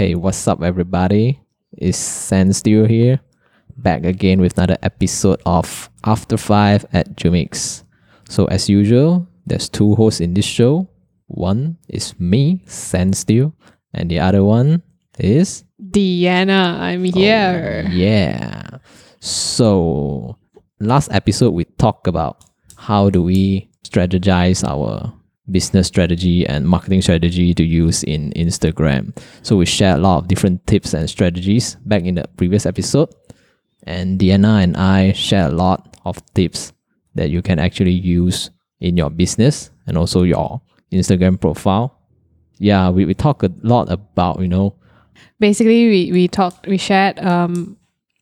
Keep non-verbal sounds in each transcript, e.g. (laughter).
Hey, what's up, everybody? It's San Steel here, back again with another episode of After Five at Jumix. So, as usual, there's two hosts in this show. One is me, San Steel, and the other one is Deanna, I'm oh, here. Oh, yeah. So, last episode we talked about how do we strategize our business strategy and marketing strategy to use in Instagram. So we share a lot of different tips and strategies back in the previous episode. And Deanna and I share a lot of tips that you can actually use in your business and also your Instagram profile. Yeah, we, we talk a lot about, you know, Basically, we, we talked, we shared um,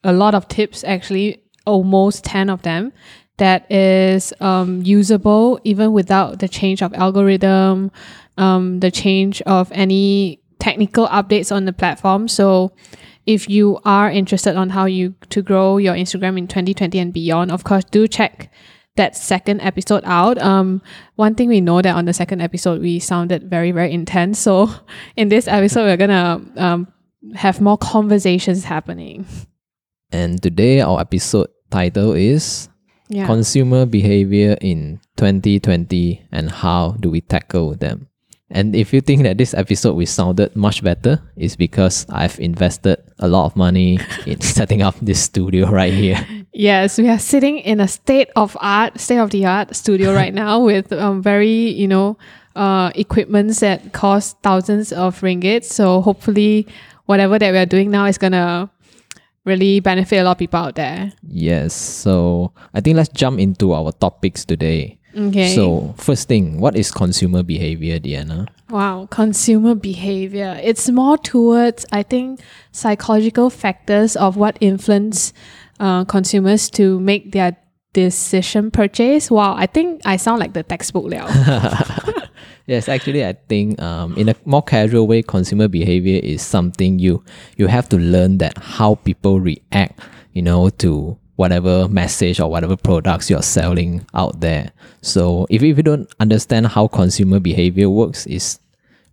a lot of tips, actually, almost 10 of them, that is um, usable even without the change of algorithm, um, the change of any technical updates on the platform. So, if you are interested on how you to grow your Instagram in 2020 and beyond, of course, do check that second episode out. Um, one thing we know that on the second episode we sounded very very intense. So (laughs) in this episode we're gonna um, have more conversations happening. And today our episode title is Yeah. Consumer Behavior in 2020 and How Do We Tackle Them? And if you think that this episode we sounded much better, it's because I've invested a lot of money (laughs) in setting up this studio right here. Yes, we are sitting in a state of art, state of the art studio right now (laughs) with um, very, you know, uh, equipments that cost thousands of ringgit. So hopefully, whatever that we are doing now is gonna really benefit a lot of people out there. Yes, so I think let's jump into our topics today. Okay. So, first thing, what is consumer behavior, Diana? Wow, consumer behavior. It's more towards, I think, psychological factors of what influence uh, consumers to make their decision purchase. Wow, I think I sound like the textbook now. (laughs) Yes, actually, I think um, in a more casual way, consumer behavior is something you you have to learn that how people react, you know, to whatever message or whatever products you're selling out there. So if, if you don't understand how consumer behavior works, it's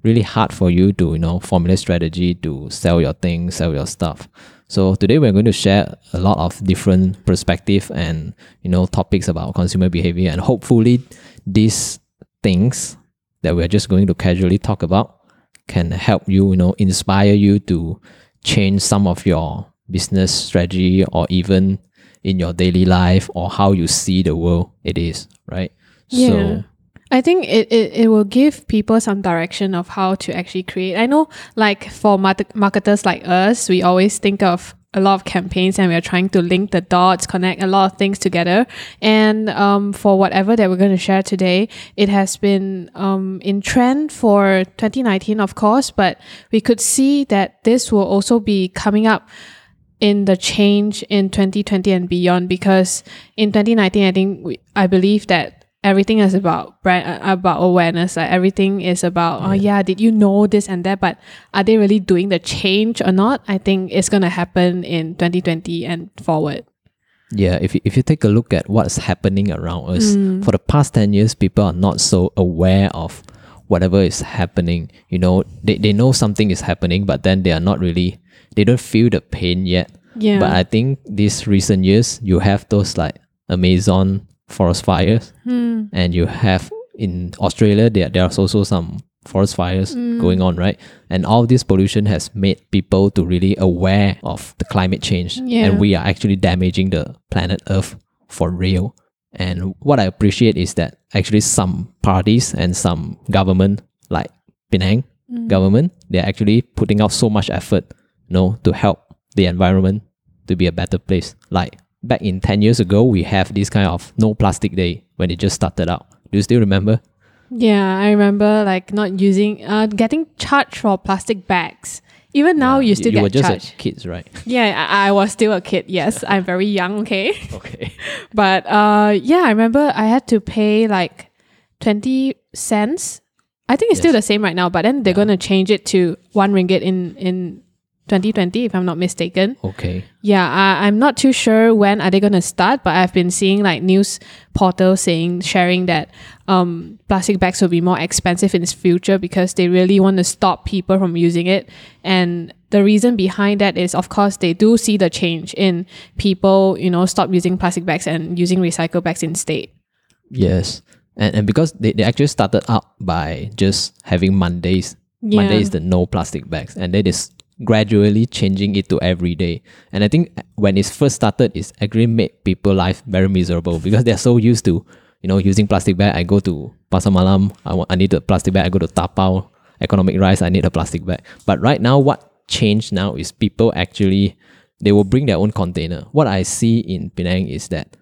really hard for you to you know formulate strategy to sell your things, sell your stuff. So today we're going to share a lot of different perspective and you know topics about consumer behavior, and hopefully these things that we're just going to casually talk about can help you, you know, inspire you to change some of your business strategy or even in your daily life or how you see the world it is, right? Yeah. So I think it, it, it will give people some direction of how to actually create. I know, like for market- marketers like us, we always think of a lot of campaigns and we are trying to link the dots, connect a lot of things together. And um, for whatever that we're going to share today, it has been um, in trend for 2019, of course, but we could see that this will also be coming up in the change in 2020 and beyond because in 2019 i think we, i believe that everything is about brand uh, about awareness like everything is about oh yeah. did you know this and that? But are they really doing the change or not? I think it's going to happen in 2020 and forward. Yeah, if you, if you take a look at what's happening around us, for the past 10 years, people are not so aware of whatever is happening. You know, they, they know something is happening, but then they are not really, they don't feel the pain yet. yeah. But I think these recent years, you have those like Amazon forest fires, Hmm. and you have in Australia, there, there's also some forest fires going on, right? And all this pollution has made people to really aware of the climate change, Yeah. and we are actually damaging the planet Earth for real. And what I appreciate is that actually some parties and some government, like Penang government, they're actually putting out so much effort, you know, to help the environment to be a better place. Like back in 10 years ago, we have this kind of no plastic day when it just started out. Do you still remember? yeah i remember like not using uh getting charged for plastic bags even now you still you were get just charged kids, right? (laughs) yeah I, I was still a kid yes i'm very young okay (laughs) Okay. But uh, yeah, I remember I had to pay like 20 cents. I think it's still the same right now, but then they're going to change it to one ringgit in, in 2020, if I'm not mistaken. Okay. Yeah, I, I'm not too sure when are they going to start, but I've been seeing like news portals saying sharing that um, plastic bags will be more expensive in its future because they really want to stop people from using it. And the reason behind that is, of course, they do see the change in people, you know, stop using plastic bags and using recycle bags instead. Yes. And, and because they, they actually started out by just having Mondays. Yeah. Monday is the no plastic bags. And then it's gradually changing it to every day. And I think when it first started, it's actually made people life very miserable because they're so used to, you know, using plastic bag. I go to Pasar Malam, I, want, I need a plastic bag. I go to Tapao, economic rice, I need a plastic bag. But right now, what changed now is people actually, they will bring their own container. What I see in Penang is that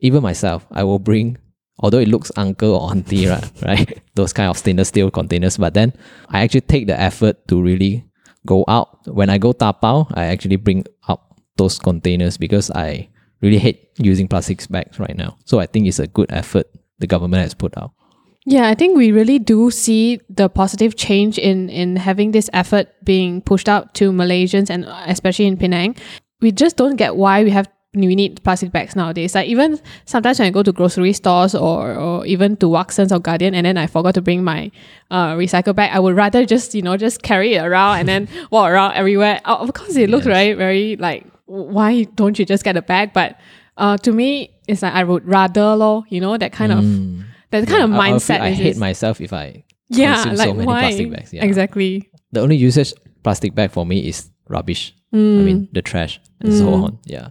even myself, I will bring although it looks uncle or auntie, (laughs) right, right? Those kind of stainless steel containers. But then I actually take the effort to really go out. When I go tapao, I actually bring up those containers because I really hate using plastic bags right now. So I think it's a good effort the government has put out. Yeah, I think we really do see the positive change in in having this effort being pushed out to Malaysians and especially in Penang. We just don't get why we have we need plastic bags nowadays. Like even sometimes when I go to grocery stores or, or even to Watsons or Guardian and then I forgot to bring my uh, recycle bag, I would rather just, you know, just carry it around and then (laughs) walk around everywhere. Uh, of course, it looks Yes. very, very like, why don't you just get a bag? But uh, to me, it's like I would rather, lor, you know, that kind of that kind of Mm. I- mindset. I hate myself if I yeah, consume like so many why? plastic bags. Yeah. Exactly. The only usage plastic bag for me is rubbish. I Mm. mean the trash and so on. Yeah.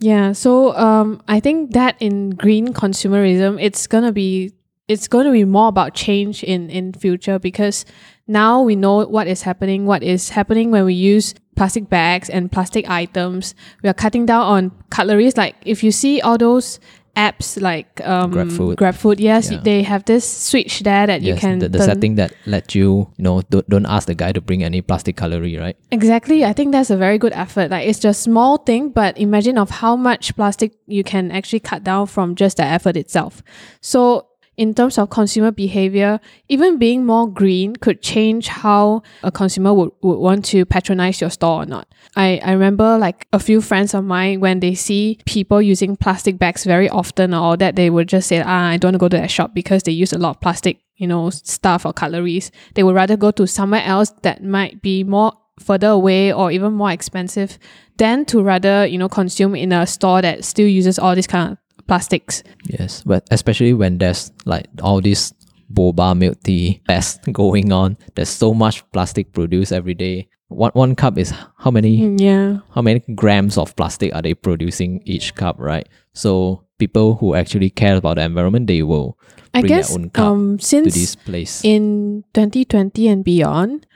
Yeah, so um, I think that in green consumerism, it's gonna be it's to be more about change in in future because now we know what is happening. What is happening when we use plastic bags and plastic items? We are cutting down on cutleries. Like if you see all those apps like um, GrabFood. GrabFood, yes, Yeah. they have this switch there that you can the, the setting that let you, you know, don't, don't ask the guy to bring any plastic cutlery, right? Exactly. I think that's a very good effort. Like it's just small thing, but imagine of how much plastic you can actually cut down from just the effort itself. So in terms of consumer behavior, even being more green could change how a consumer would, would want to patronize your store or not. I, I remember like a few friends of mine when they see people using plastic bags very often or that, they would just say, ah, I don't want to go to that shop because they use a lot of plastic, you know, stuff or cutleries. They would rather go to somewhere else that might be more further away or even more expensive than to rather, you know, consume in a store that still uses all these kind of plastics. Yes, but especially when there's like all this boba milk tea fest (laughs) going on, there's so much plastic produced every day. One one cup is how many Yeah. how many grams of plastic are they producing each cup, right? So people who actually care about the environment, they will I bring guess their own cup um to this place. in 2020 and beyond,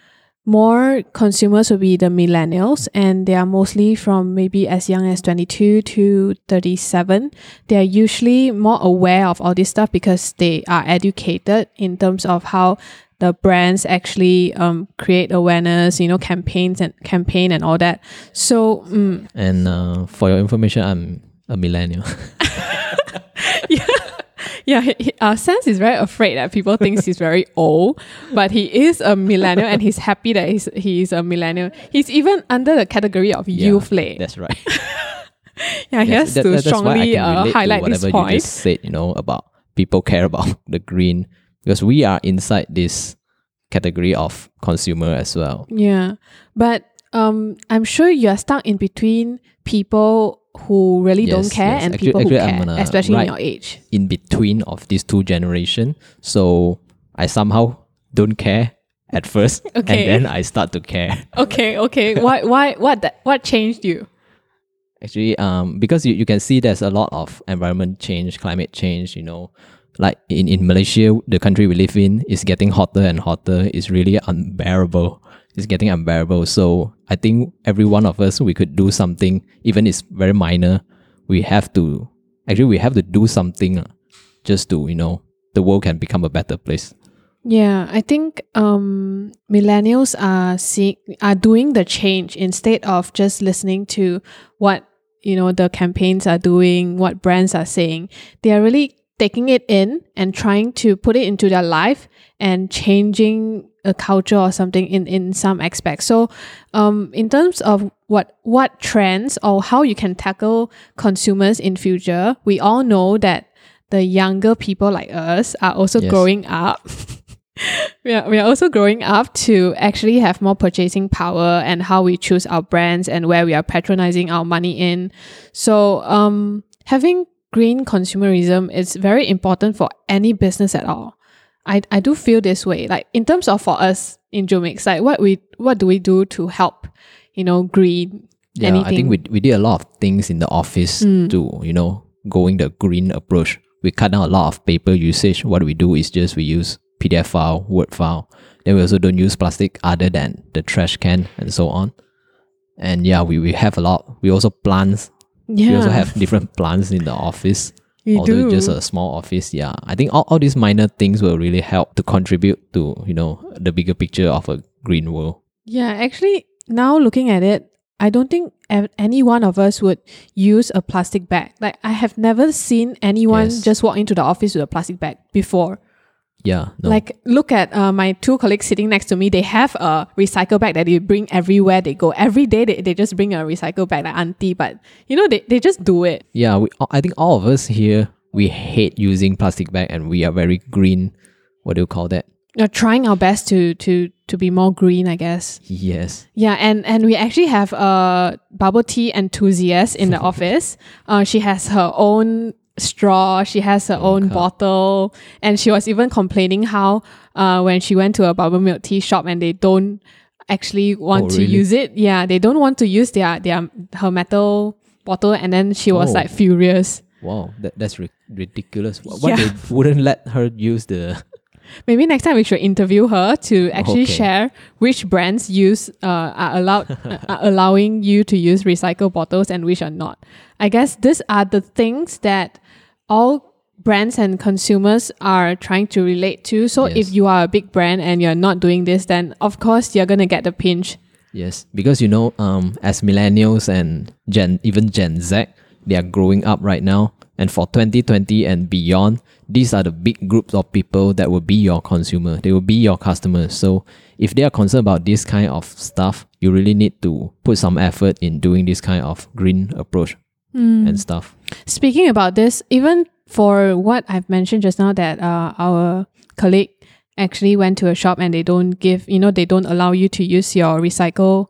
more consumers will be the millennials, and they are mostly from maybe as young as 22 to 37. They are usually more aware of all this stuff because they are educated in terms of how the brands actually um, create awareness, you know, campaigns and campaign and all that. So, mm, and uh, for your information, I'm a millennial. (laughs) (laughs) Yeah, he, he- uh, Sans is very afraid that people think he's very (laughs) old, but he is a millennial and he's happy that he's, he's a millennial. He's even under the category of Yeah, youth lay. That's right. (laughs) Yeah, he Yes, has that- to that- that's why I strongly uh, relate to highlight this whatever point. you just said, you know, about people care about (laughs) the green because we are inside this category of consumer as well. Yeah, but um, I'm sure you are stuck in between people who really don't care yes. and Actually- people actually, who I'm care, especially in your age. In between of these two generation, so I somehow don't care at first, (laughs) Okay. and then I start to care. (laughs) Okay, okay. why, why, what, that, what changed you? Actually, um, because you, you can see there's a lot of environment change, climate change, you know, like in, in Malaysia, the country we live in is getting hotter and hotter. It's really unbearable. It's getting unbearable. So I think every one of us, we could do something, even it's very minor. We have to, actually, we have to do something uh, just to, you know, the world can become a better place. Yeah, I think um, millennials are seeing are doing the change instead of just listening to what you know the campaigns are doing, what brands are saying. They are really taking it in and trying to put it into their life and changing a culture or something in in some aspects. So, um, in terms of what what trends or how you can tackle consumers in future, we all know that the younger people like us are also Yes. growing up. (laughs) we are, we are also growing up to actually have more purchasing power and how we choose our brands and where we are patronizing our money in. So, um, having green consumerism is very important for any business at all. I, I do feel this way. Like in terms of for us in Jumix, like what we what do we do to help, you know, green Yeah, anything? I think we we did a lot of things in the office hmm. to you know going the green approach. We cut down a lot of paper usage. What we do is just we use PDF file, Word file. Then we also don't use plastic other than the trash can and so on. And yeah, we, we have a lot. We also plants. Yeah, We also have different plants in the office. We although do. just a small office. Yeah, I think all, all these minor things will really help to contribute to you know the bigger picture of a green world. Yeah, actually, now looking at it, I don't think any one of us would use a plastic bag. Like, I have never seen anyone Yes. just walk into the office with a plastic bag before. Yeah, no. Like, look at uh, my two colleagues sitting next to me. They have a recycle bag that they bring everywhere they go. Every day, they, they just bring a recycle bag, like auntie, but you know, they, they just do it. Yeah, we, I think all of us here we hate using plastic bag, and we are very green. What do you call that? We're trying our best to to to be more green, I guess. Yes. Yeah, and and we actually have a bubble tea enthusiast in the (laughs) office. Uh, she has her own straw. She has her own bottle, and she was even complaining how uh when she went to a bubble milk tea shop and they don't actually want Oh, to really? use it. Yeah, they don't want to use their their her metal bottle, and then she was Oh. like furious. Wow, that, that's ri- ridiculous. Wh- Why Yeah. they wouldn't let her use the? (laughs) Maybe next time we should interview her to actually Okay. share which brands use uh, are allowed (laughs) uh, are allowing you to use recycle bottles and which are not. I guess these are the things that all brands and consumers are trying to relate to. So Yes. if you are a big brand and you're not doing this, then of course you're gonna get the pinch. Yes, because you know, um, as millennials and Gen, even Gen Z, they are growing up right now, and for 2020 and beyond, these are the big groups of people that will be your consumer. They will be your customers. So if they are concerned about this kind of stuff, you really need to put some effort in doing this kind of green approach and stuff. Speaking about this, even for what I've mentioned just now, that uh, our colleague actually went to a shop and they don't give, you know, they don't allow you to use your recycle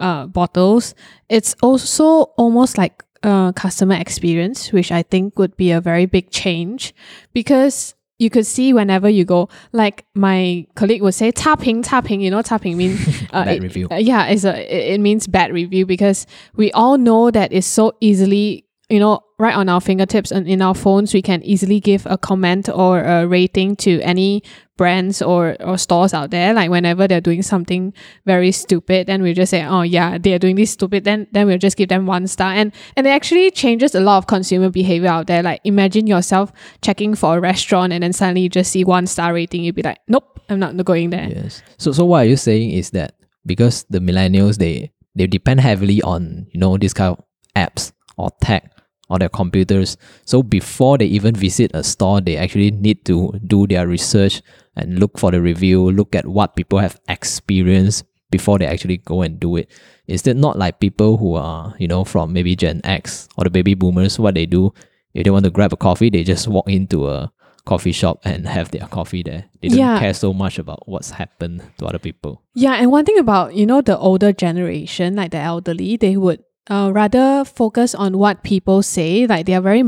uh, bottles. It's also almost like uh, customer experience, which I think would be a very big change because you could see whenever you go, like my colleague would say, tapping, tapping, you know, tapping means (laughs) uh, bad it, review. Uh, yeah, it's a, it, it means bad review because we all know that it's so easily you know, right on our fingertips and in our phones, we can easily give a comment or a rating to any brands or, or stores out there. Like whenever they're doing something very stupid, then we just say, oh yeah, they're doing this stupid. Then then we'll just give them one star. And and it actually changes a lot of consumer behavior out there. Like imagine yourself checking for a restaurant and then suddenly you just see one star rating, you'd be like, nope, I'm not going there. Yes. So so what are you saying is that because the millennials they they depend heavily on you know this kind of apps or tech or their computers. So before they even visit a store, they actually need to do their research and look for the review, look at what people have experienced before they actually go and do it. Is it not like people who are, you know, from maybe Gen X or the baby boomers, what they do, if they want to grab a coffee, they just walk into a coffee shop and have their coffee there. They don't Yeah. care so much about what's happened to other people. Yeah, and one thing about you know the older generation, like the elderly, they would uh, rather focus on what people say. Like they are very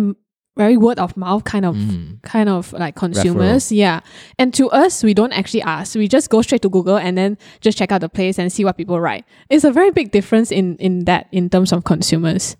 very word of mouth kind of Mm. kind of like consumers. Yeah, and to us, we don't actually ask. We just go straight to Google and then just check out the place and see what people write. It's a very big difference in in that in terms of consumers.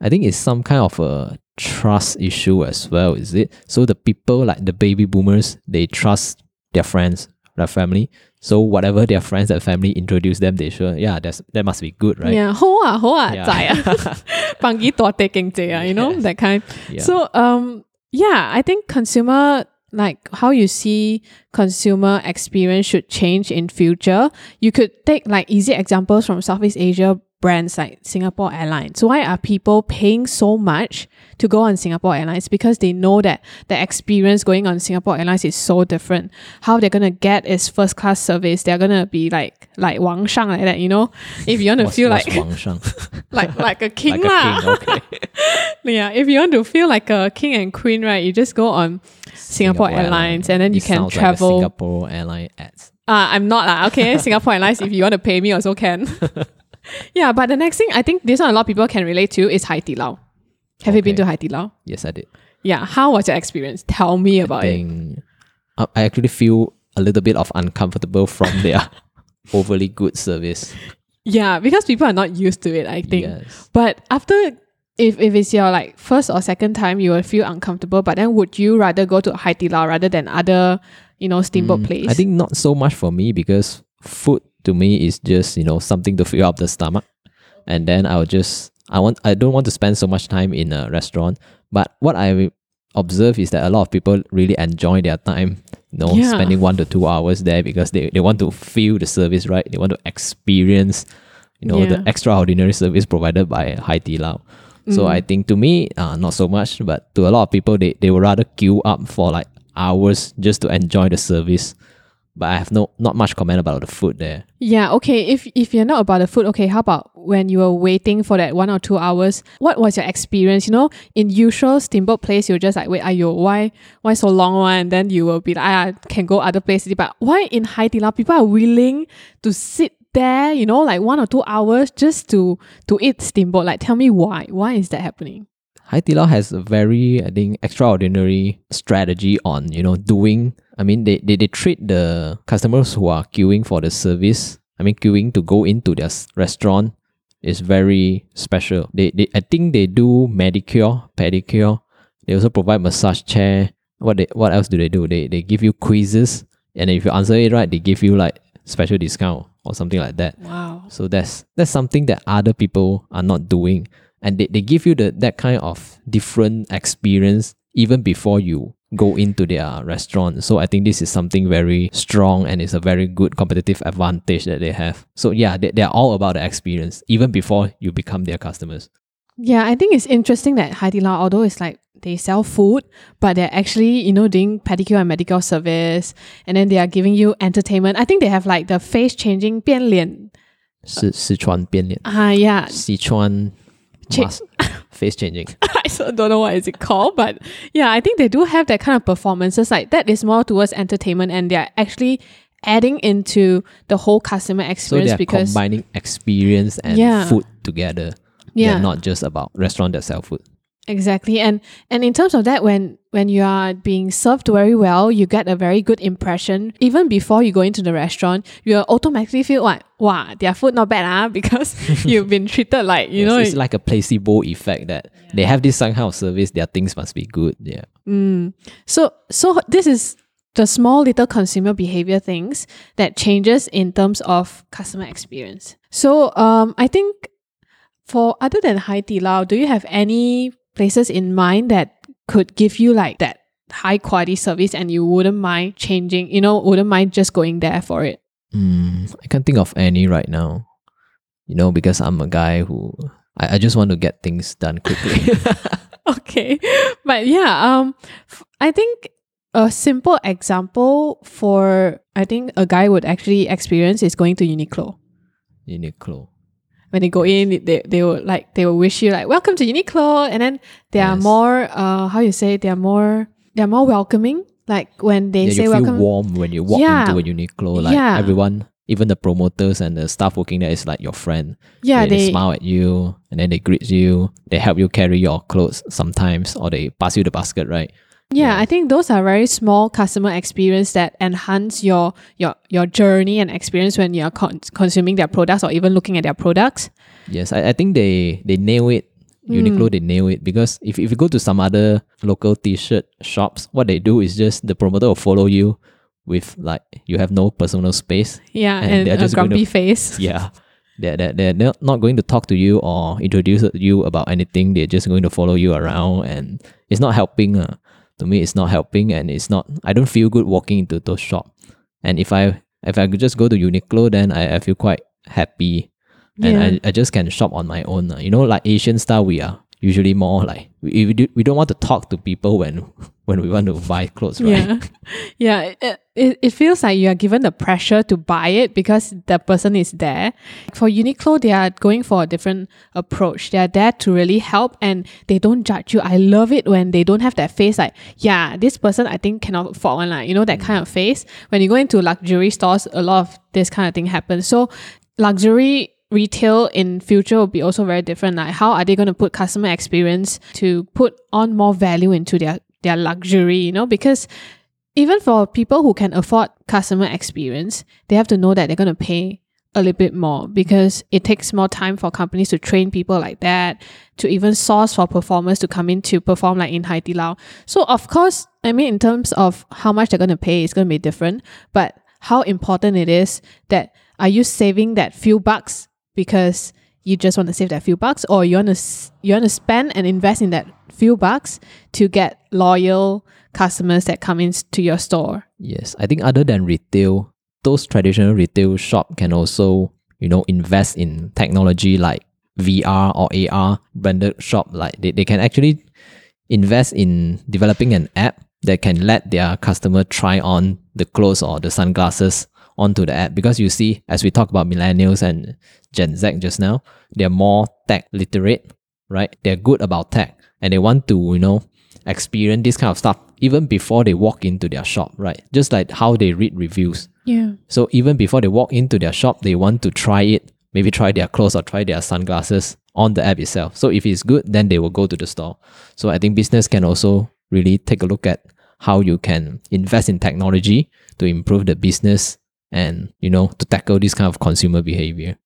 I think it's some kind of a trust issue as well, is it? So the people like the baby boomers, they trust their friends, their family. So whatever their friends and family introduce them, they sure, yeah, that's that must be good, right? Yeah, ho ah ho ah Yeah. zai ah, (laughs) pangi tua te keng ah, you know that kind. Yeah. So um yeah, I think consumer like how you see consumer experience should change in future. You could take like easy examples from Southeast Asia brands like Singapore Airlines. Why are people paying so much to go on Singapore Airlines? Because they know that the experience going on Singapore Airlines is so different. How they're gonna get is first class service. They're gonna be like like Wang Shang like that, you know? If you want to What's- feel what's like Wang Shang? (laughs) like like a king like a king. Okay. (laughs) Yeah, if you want to feel like a king and queen, right, you just go on Singapore, Airlines and then you can travel. Like a Singapore airline ads. Uh, I'm not lah. Okay, (laughs) Singapore Airlines. If you want to pay me, also can. (laughs) yeah, but the next thing I think this one a lot of people can relate to is Hai Di Lao. Have you been to Hai Di Lao? Yes, I did. Yeah. How was your experience? Tell me about it. think uh, I actually feel a little bit of uncomfortable from their (laughs) overly good service. Yeah, because people are not used to it. I think. Yes. But after, if if it's your like first or second time, you will feel uncomfortable. But then, would you rather go to Hai Di Lao rather than other, you know, steamboat Mm, place? I think not so much for me because food to me is just you know something to fill up the stomach, and then I'll just I want I don't want to spend so much time in a restaurant. But what I observe is that a lot of people really enjoy their time, you know, Yeah. spending one to two hours there because they, they want to feel the service, right? They want to experience, you know, Yeah. the extraordinary service provided by Hai Di Lao. Mm. So I think to me, uh, not so much, but to a lot of people, they, they would rather queue up for like hours just to enjoy the service. But I have no not much comment about the food there. Yeah, okay. If if you're not about the food, okay, how about when you were waiting for that one or two hours? What was your experience? You know, in usual steamboat place, you're just like, wait, ayo, why why so long one? And then you will be like, ah, I can go other places. But why in Hai Di Lao, people are willing to sit there, you know, like one or two hours just to to eat steamboat? Like tell me why. Why is that happening? Hai Di Lao has a very, I think, extraordinary strategy on, you know, doing. I mean, they, they, they treat the customers who are queuing for the service, I mean, queuing to go into their restaurant is very special. They, they, I think they do manicure, pedicure. They also provide massage chair. What they, what else do they do? They, they give you quizzes, and if you answer it right, they give you like special discount or something like that. Wow. So that's that's something that other people are not doing And they, they give you the that kind of different experience even before you go into their restaurant. So I think this is something very strong and it's a very good competitive advantage that they have. So yeah, they, they're all about the experience, even before you become their customers. Yeah, I think it's interesting that Hai Di Lao, although it's like they sell food, but they're actually, you know, doing pedicure and medical service, and then they are giving you entertainment. I think they have like the face changing 变脸. 是四川变脸， Ah, yeah. 西 川 Cha- face changing. (laughs) I don't know what is it called, but yeah, I think they do have that kind of performances. Like that is more towards entertainment, and they're actually adding into the whole customer experience. So they're because combining experience and Yeah. food together. yeah, They're not just about restaurant that sell food. Exactly. And and in terms of that when when you are being served very well, you get a very good impression. Even before you go into the restaurant, you automatically feel like, wow, their food not bad, ah, (laughs) because (laughs) you've been treated like, you Yes, know, it's like a placebo effect that they have this of service, their things must be good. Yeah. Mm. So so this is the small little consumer behavior things that changes in terms of customer experience. So um I think for other than Hai Di Lao, do you have any places in mind that could give you like that high quality service and you wouldn't mind changing, you know, wouldn't mind just going there for it? Mm, I can't think of any right now. You know, because I'm a guy who I, I just want to get things done quickly. (laughs) okay but yeah um f- i think a simple example for i think a guy would actually experience is going to uniqlo Uniqlo. When they go in they, they will like they will wish you like welcome to uniqlo and then they are more uh how you say they're more they're more welcoming like when they Yeah, say you feel welcome warm when you walk Yeah. into a Uniqlo. Like Yeah. everyone, even the promoters and the staff working there is like your friend. yeah they, they, smile at you and then they greet you. They help you carry your clothes sometimes, or they pass you the basket, right? Yeah Yeah. i think those are very small customer experience that enhance your your your journey and experience when you're con- consuming their products or even looking at their products Yes, I, I think they they nail it. Mm. Uniqlo they nail it because if, if you go to some other local t-shirt shops, what they do is just the promoter will follow you with like you have no personal space. yeah And and, they're a just going to- grumpy face (laughs) Yeah. They're, they're, they're not- not going to talk to you or introduce you about anything. They're just going to follow you around and it's not helping. Uh. To me, it's not helping and it's not, I don't feel good walking into those shops. And if I if I could just go to Uniqlo, then I, I feel quite happy and Yeah. I, I just can shop on my own. uh. You know, like Asian style, we are usually more like we, we, do, we don't want to talk to people when (laughs) when we want to buy clothes, right? Yeah, (laughs) yeah. It, it, feels like you are given the pressure to buy it because the person is there. For Uniqlo, they are going for a different approach. They are there to really help and they don't judge you. I love it when they don't have that face like, yeah, this person I think cannot afford one, like, you know, that kind of face. When you go into luxury stores, a lot of this kind of thing happens. So, luxury retail in future will be also very different. Like, how are they going to put customer experience to put on more value into their their luxury? You know, because even for people who can afford customer experience, they have to know that they're going to pay a little bit more because it takes more time for companies to train people like that, to even source for performers to come in to perform like in Hai Di Lao. So of course, I mean, in terms of how much they're going to pay, it's going to be different. But how important it is that are you saving that few bucks because you just want to save that few bucks, or you want to you want to spend and invest in that few bucks to get loyal customers that come into your store? Yes, I think other than retail, those traditional retail shop can also, you know, invest in technology like VR or AR branded shop. Like they, they can actually invest in developing an app that can let their customer try on the clothes or the sunglasses onto the app because you see as we talk about millennials and gen z just now they're more tech literate right they're good about tech and they want to you know experience this kind of stuff even before they walk into their shop right just like how they read reviews Yeah. so even before they walk into their shop, they want to try it, maybe try their clothes or try their sunglasses on the app itself. So if it's good, then they will go to the store. So I think business can also really take a look at how you can invest in technology to improve the business and you know to tackle this kind of consumer behavior.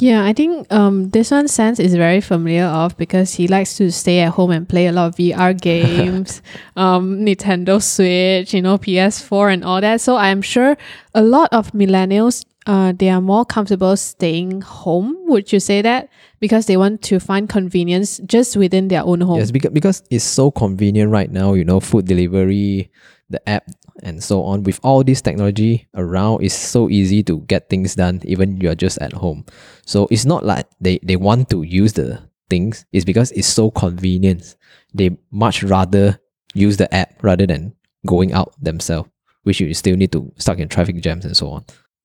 Yeah, I think um this one Sans is very familiar of because he likes to stay at home and play a lot of VR (laughs) games, um Nintendo Switch, you know, PS4 and all that. So I'm sure a lot of millennials uh they are more comfortable staying home. Would you say that? Because they want to find convenience just within their own home. Yes, because because it's so convenient right now, you know, food delivery, the app and so on. With all this technology around, it's so easy to get things done, even you're just at home. So it's not like they, they want to use the things, it's because it's so convenient. They much rather use the app rather than going out themselves, which you still need to stuck in traffic jams and so on.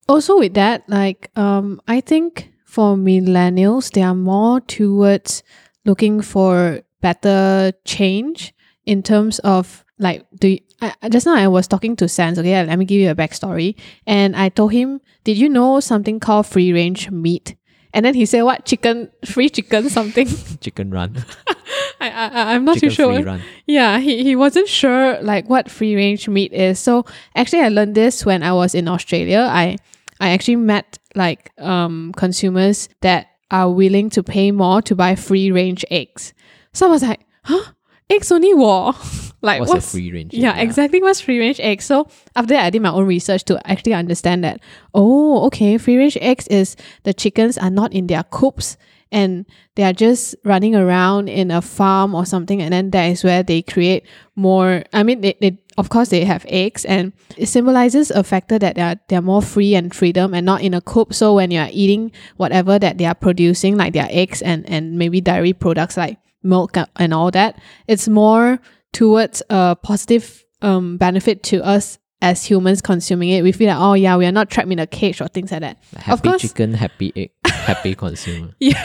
also with that like um i think for millennials they are more towards looking for better change in terms of like do you, I, just now i was talking to sans okay let me give you a backstory and i told him did you know something called free range meat and then he said what chicken free chicken something (laughs) Chicken run, (laughs) I, I i'm not chicken too sure yeah, he, he wasn't sure like what free range meat is. So actually I learned this when I was in Australia. I I actually met like um consumers that are willing to pay more to buy free range eggs. So I was like, huh? Eggs only war. (laughs) like What's a free range? yeah, exactly. What's free range eggs? So after that, I did my own research to actually understand that. Oh, okay. Free range eggs is the chickens are not in their coops and they are just running around in a farm or something, and then that is where they create more. I mean, they, they of course they have eggs, and it symbolizes a factor that they are they are more free and freedom and not in a coop. So when you are eating whatever that they are producing, like their eggs and and maybe dairy products like milk and all that, it's more towards a positive um benefit to us as humans consuming it. We feel like oh yeah, we are not trapped in a cage or things like that. Happy course- chicken, happy egg, happy (laughs) consumer. Yeah,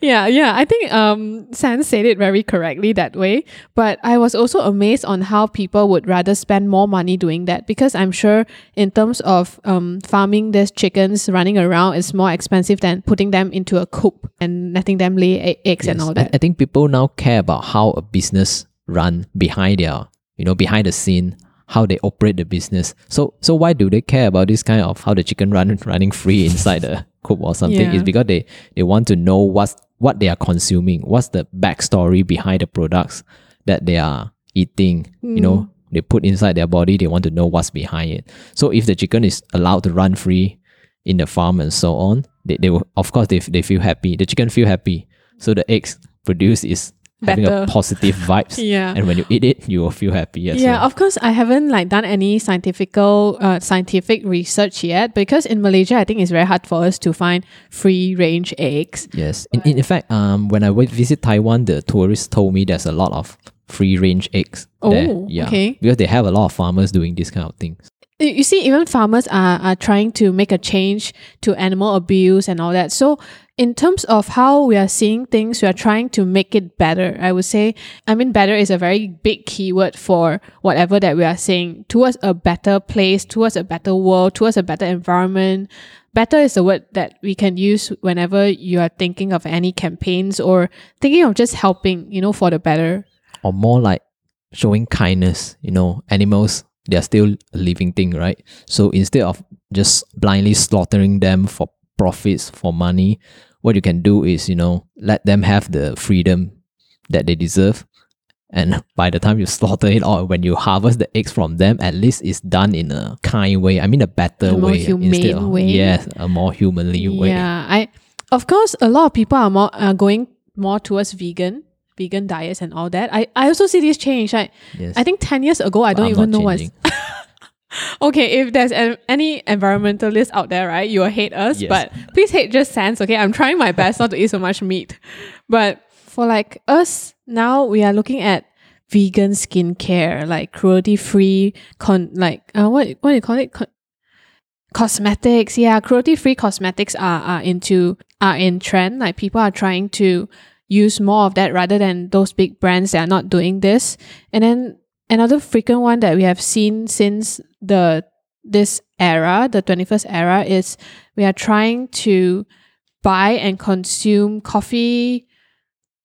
yeah, yeah. I think um Sans said it very correctly that way. But I was also amazed on how people would rather spend more money doing that because I'm sure in terms of um farming these chickens running around is more expensive than putting them into a coop and letting them lay eggs and Yes, all I- that. I, think people now care about how a business run behind their, you know, behind the scene, how they operate the business. So so why do they care about this kind of how the chicken run (laughs) running free inside the (laughs) coop or something? Yeah. It's because they, they want to know what's what they are consuming, what's the backstory behind the products that they are eating. You know, mm. they put inside their body, they want to know what's behind it. So if the chicken is allowed to run free in the farm and so on, they, they will of course they, they feel happy. The chicken feel happy. So the eggs produced is having Better. a positive (laughs) vibes. Yeah. And when you eat it, you will feel happy as Yeah, well. of course, I haven't like done any scientific uh, scientific research yet because in Malaysia, I think it's very hard for us to find free range eggs. Yes. In, in, fact, um, when I went visit Taiwan, the tourists told me there's a lot of free range eggs there. Oh, Yeah. okay. Because they have a lot of farmers doing this kind of things. You- You see, even farmers are, are trying to make a change to animal abuse and all that. So, in terms of how we are seeing things, we are trying to make it better. I would say, I mean, better is a very big keyword for whatever that we are saying towards a better place, towards a better world, towards a better environment. Better is the word that we can use whenever you are thinking of any campaigns or thinking of just helping, you know, for the better. Or more like showing kindness. You know, animals, they are still a living thing, right? So instead of just blindly slaughtering them for profits, for money, what you can do is, you know, let them have the freedom that they deserve. And (laughs) by the time you slaughter it or when you harvest the eggs from them, at least it's done in a kind way. I mean, a better A more way. humane instead of, way. Yes, a more humanly way. Yeah, I of course a lot of people are more uh, going more towards vegan, vegan diets and all that. I, I also see this change. I Yes. I think ten years ago I don't I'm even know what's changing. (laughs) (laughs) okay. If there's an, any environmentalist out there, right, you will hate us, Yes. but please hate just Sans. Okay, I'm trying my best not to eat so much meat, but for like us now, we are looking at vegan skincare, like cruelty free, con like uh, what what do you call it? Con- cosmetics yeah cruelty free cosmetics are, are into are in trend like people are trying to use more of that rather than those big brands that are not doing this and then another frequent one that we have seen since the this era the 21st era is we are trying to buy and consume coffee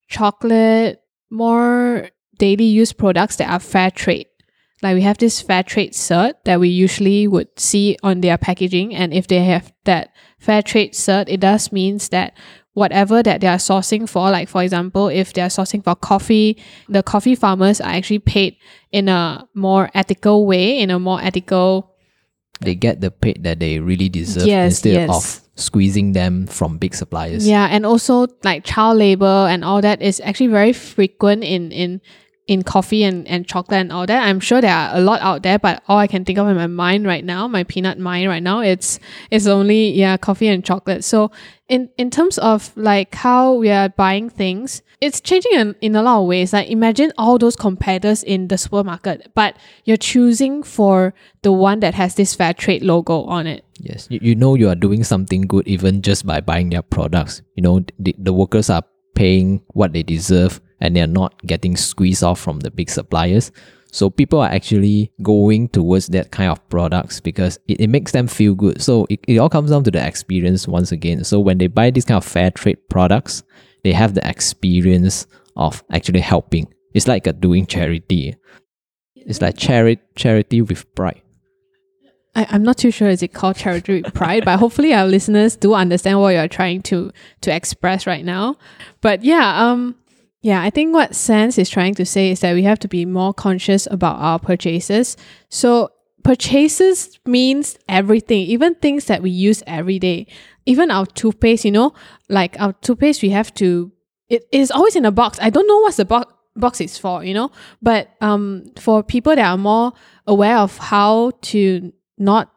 chocolate more daily use products that are fair trade. Like we have this fair trade cert that we usually would see on their packaging and if they have that fair trade cert it does means that whatever that they are sourcing for like for example if they are sourcing for coffee the coffee farmers are actually paid in a more ethical way in a more ethical they get the pay that they really deserve Yes, instead yes. of squeezing them from big suppliers. Yeah, and also like child labor and all that is actually very frequent in in in coffee and, and chocolate and all that. I'm sure there are a lot out there, but all I can think of in my mind right now, my peanut mind right now, it's it's only yeah, coffee and chocolate. So in in terms of like how we are buying things, it's changing in, in a lot of ways. Like imagine all those competitors in the supermarket, but you're choosing for the one that has this fair trade logo on it. Yes, you, you know you are doing something good even just by buying their products. You know the, the workers are paying what they deserve and they are not getting squeezed off from the big suppliers. So people are actually going towards that kind of products because it, it makes them feel good. So it, it all comes down to the experience once again. So when they buy these kind of fair trade products, they have the experience of actually helping. It's like a doing charity. It's like charity charity with pride. I, I'm not too sure is it called charity with pride, but hopefully our listeners do understand what you're trying to to express right now. But yeah, um yeah, I think what Sans is trying to say is that we have to be more conscious about our purchases. So purchases means everything, even things that we use every day. Even our toothpaste, you know, like our toothpaste we have to it is always in a box. I don't know what's the box box is for, you know. But um for people that are more aware of how to not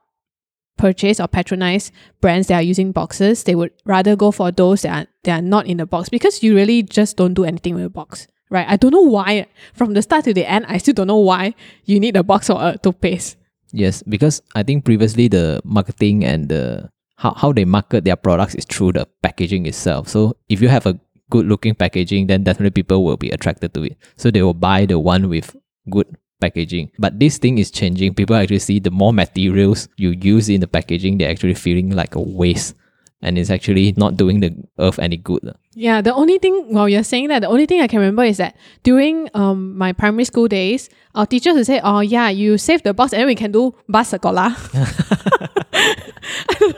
purchase or patronize brands that are using boxes, they would rather go for those that are, that are not in the box because you really just don't do anything with a box, right? I don't know why. From the start to the end, I still don't know why you need a box for a toothpaste. Yes, because I think previously the marketing and the how, how they market their products is through the packaging itself. So if you have a good looking packaging, then definitely people will be attracted to it. So they will buy the one with good packaging. But this thing is changing. People actually see the more materials you use in the packaging, they're actually feeling like a waste. And it's actually not doing the earth any good. Yeah, the only thing while you're saying that, the only thing I can remember is that during um my primary school days, our teachers would say, "Oh yeah, you save the box, and then we can do bus sekolah." (laughs) (laughs)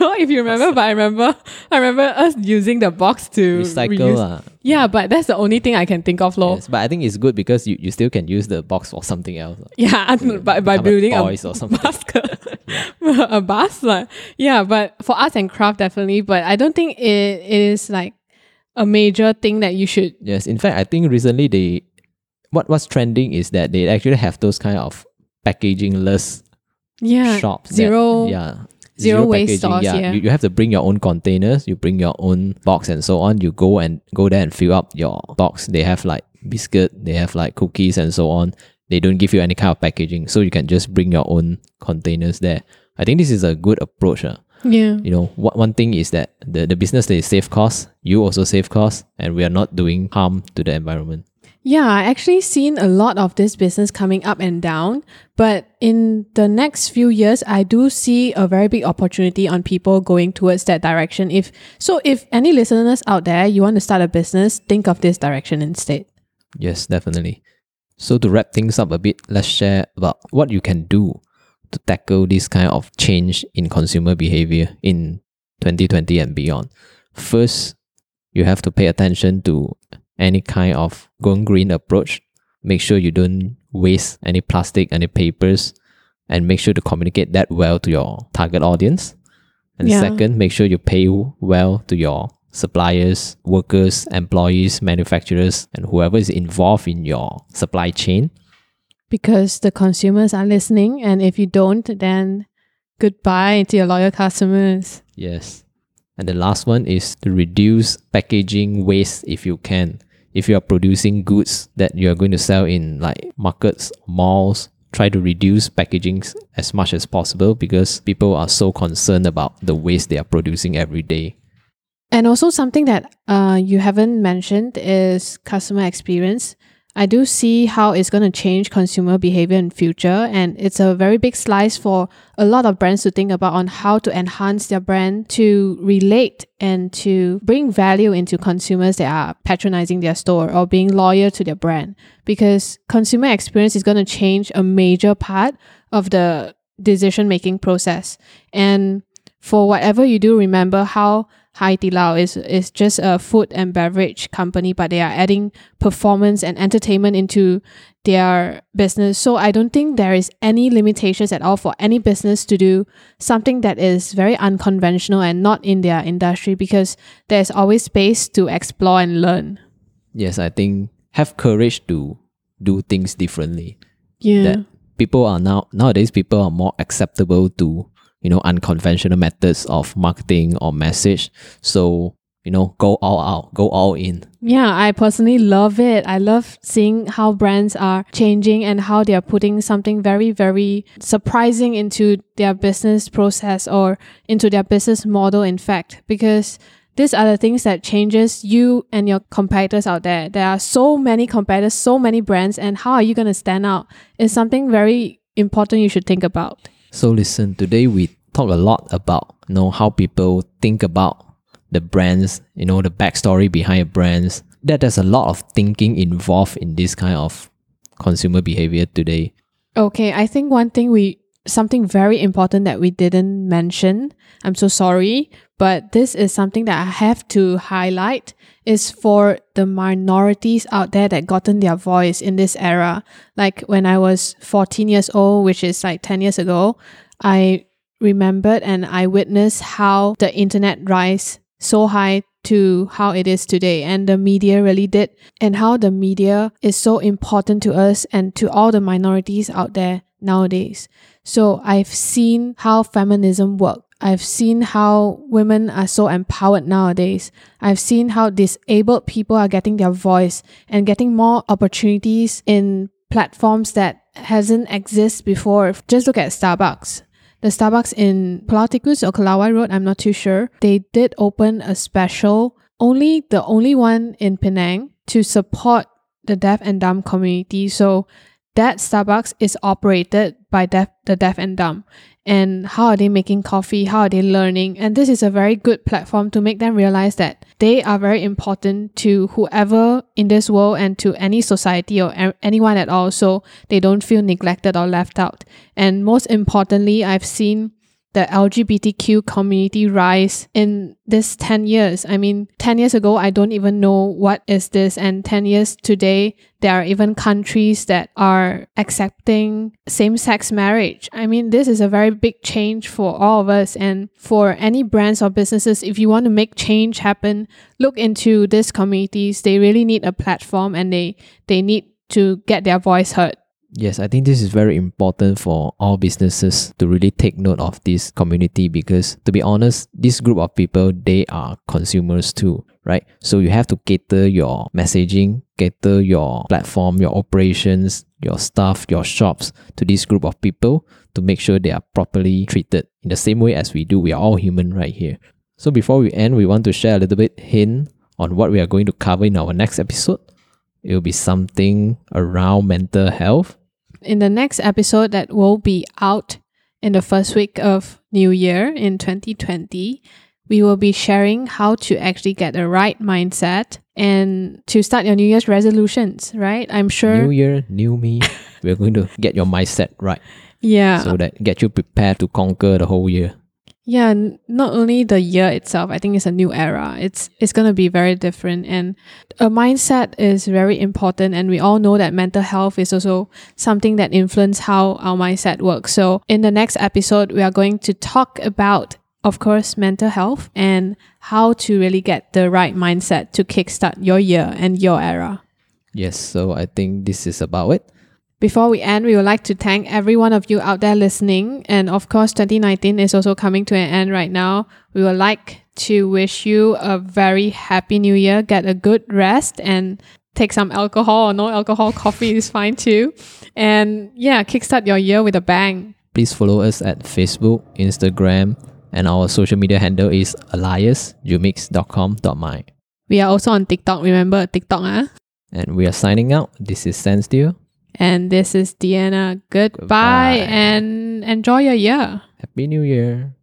Know (laughs) if you remember, but I remember I remember us using the box to Recycle. reuse. lah. Yeah, but that's the only thing I can think of, lor. Yes, but I think it's good because you, you still can use the box for something else. lah. Yeah, by, by a building a, toys or something. basket, (laughs) (laughs) a bus. Like, yeah, but for arts and craft, definitely. But I don't think it, it is like a major thing that you should. Yes, in fact, I think recently they what was trending is that they actually have those kind of packaging-less Yeah. shops. that- Zero. yeah. Zero waste stores, yeah. You, you have to bring your own containers, you bring your own box and so on. You go and go there and fill up your box. They have like biscuit, they have like cookies and so on. They don't give you any kind of packaging. So you can just bring your own containers there. I think this is a good approach. Uh. Yeah. You know, what one thing is that the, the business they save costs, you also save costs, and we are not doing harm to the environment. Yeah, I actually seen a lot of this business coming up and down, but in the next few years, I do see a very big opportunity on people going towards that direction. If so, if any listeners out there you want to start a business, think of this direction instead. Yes, definitely. So to wrap things up a bit, let's share about what you can do to tackle this kind of change in consumer behavior in 2020 and beyond. First, you have to pay attention to any kind of going green approach. Make sure you don't waste any plastic, any papers, and make sure to communicate that well to your target audience. And Yeah. second, make sure you pay well to your suppliers, workers, employees, manufacturers, and whoever is involved in your supply chain. Because the consumers are listening, and if you don't, then goodbye to your loyal customers. Yes. And the last one is to reduce packaging waste if you can. If you are producing goods that you are going to sell in like markets, malls, try to reduce packaging as much as possible because people are so concerned about the waste they are producing every day. And also something that uh, you haven't mentioned is customer experience. I do see how it's going to change consumer behavior in future, and it's a very big slice for a lot of brands to think about on how to enhance their brand to relate and to bring value into consumers that are patronizing their store or being loyal to their brand. Because consumer experience is going to change a major part of the decision making process. And for whatever you do, remember how Hai Di Lao is is just a food and beverage company, but they are adding performance and entertainment into their business. So I don't think there is any limitations at all for any business to do something that is very unconventional and not in their industry because there's always space to explore and learn. Yes, I think have courage to do things differently. Yeah. That people are now nowadays people are more acceptable to you know unconventional methods of marketing or message. So you know go all out, go all in. Yeah, I personally love it. I love seeing how brands are changing and how they are putting something very, very surprising into their business process or into their business model, in fact, because these are the things that changes you and your competitors out there. There are so many competitors, so many brands, and how are you going to stand out is something very important you should think about. So listen, today we talk a lot about you know how people think about the brands, you know, the backstory behind brands. That there's a lot of thinking involved in this kind of consumer behavior today. Okay, I think one thing we something very important that we didn't mention. I'm so sorry, but this is something that I have to highlight is for the minorities out there that gotten their voice in this era. Like when I was 14 years old, which is like 10 years ago, I remembered and I witnessed how the internet rise so high to how it is today and the media really did and how the media is so important to us and to all the minorities out there nowadays. So i've seen how feminism work. I've seen how women are so empowered nowadays. I've seen how disabled people are getting their voice and getting more opportunities in platforms that hasn't exist before. Just look at starbucks. The Starbucks in Pulau or Kelawai Road, I'm not too sure. They did open a special, only the only one in Penang to support the deaf and dumb community. So that Starbucks is operated by deaf, the deaf and dumb. And how are they making coffee? How are they learning? And this is a very good platform to make them realize that they are very important to whoever in this world and to any society or a- anyone at all. So they don't feel neglected or left out. And most importantly, I've seen the LGBTQ community rise in this 10 years. I mean, 10 years ago, I don't even know what is this. And 10 years today, there are even countries that are accepting same sex marriage. I mean, this is a very big change for all of us. And for any brands or businesses, if you want to make change happen, look into these communities. They really need a platform and they, they need to get their voice heard. Yes, I think this is very important for all businesses to really take note of this community because to be honest, this group of people they are consumers too, right? So you have to cater your messaging, cater your platform, your operations, your staff, your shops to this group of people to make sure they are properly treated in the same way as we do. We are all human right here. So before we end, we want to share a little bit hint on what we are going to cover in our next episode. It will be something around mental health in the next episode that will be out in the first week of New Year in 2020, we will be sharing how to actually get the right mindset and to start your New Year's resolutions, right? I'm sure. New Year, new me. We're going to get your mindset right. (laughs) Yeah. So that get you prepared to conquer the whole year. Yeah, not only the year itself, I think it's a new era. It's it's going to be very different and a mindset is very important and we all know that mental health is also something that influence how our mindset works. So, in the next episode, we are going to talk about of course mental health and how to really get the right mindset to kickstart your year and your era. Yes, so I think this is about it. Before we end, we would like to thank every one of you out there listening. And of course, 2019 is also coming to an end right now. We would like to wish you a very happy new year. Get a good rest and take some alcohol or no alcohol coffee is fine too. And yeah, kickstart your year with a bang. Please follow us at Facebook, Instagram, and our social media handle is aliasjumix.com.my. We are also on TikTok. Remember TikTok, huh? And we are signing out. This is Sandsteel. And this is Deanna. Goodbye, Goodbye. and enjoy your year. Happy New Year.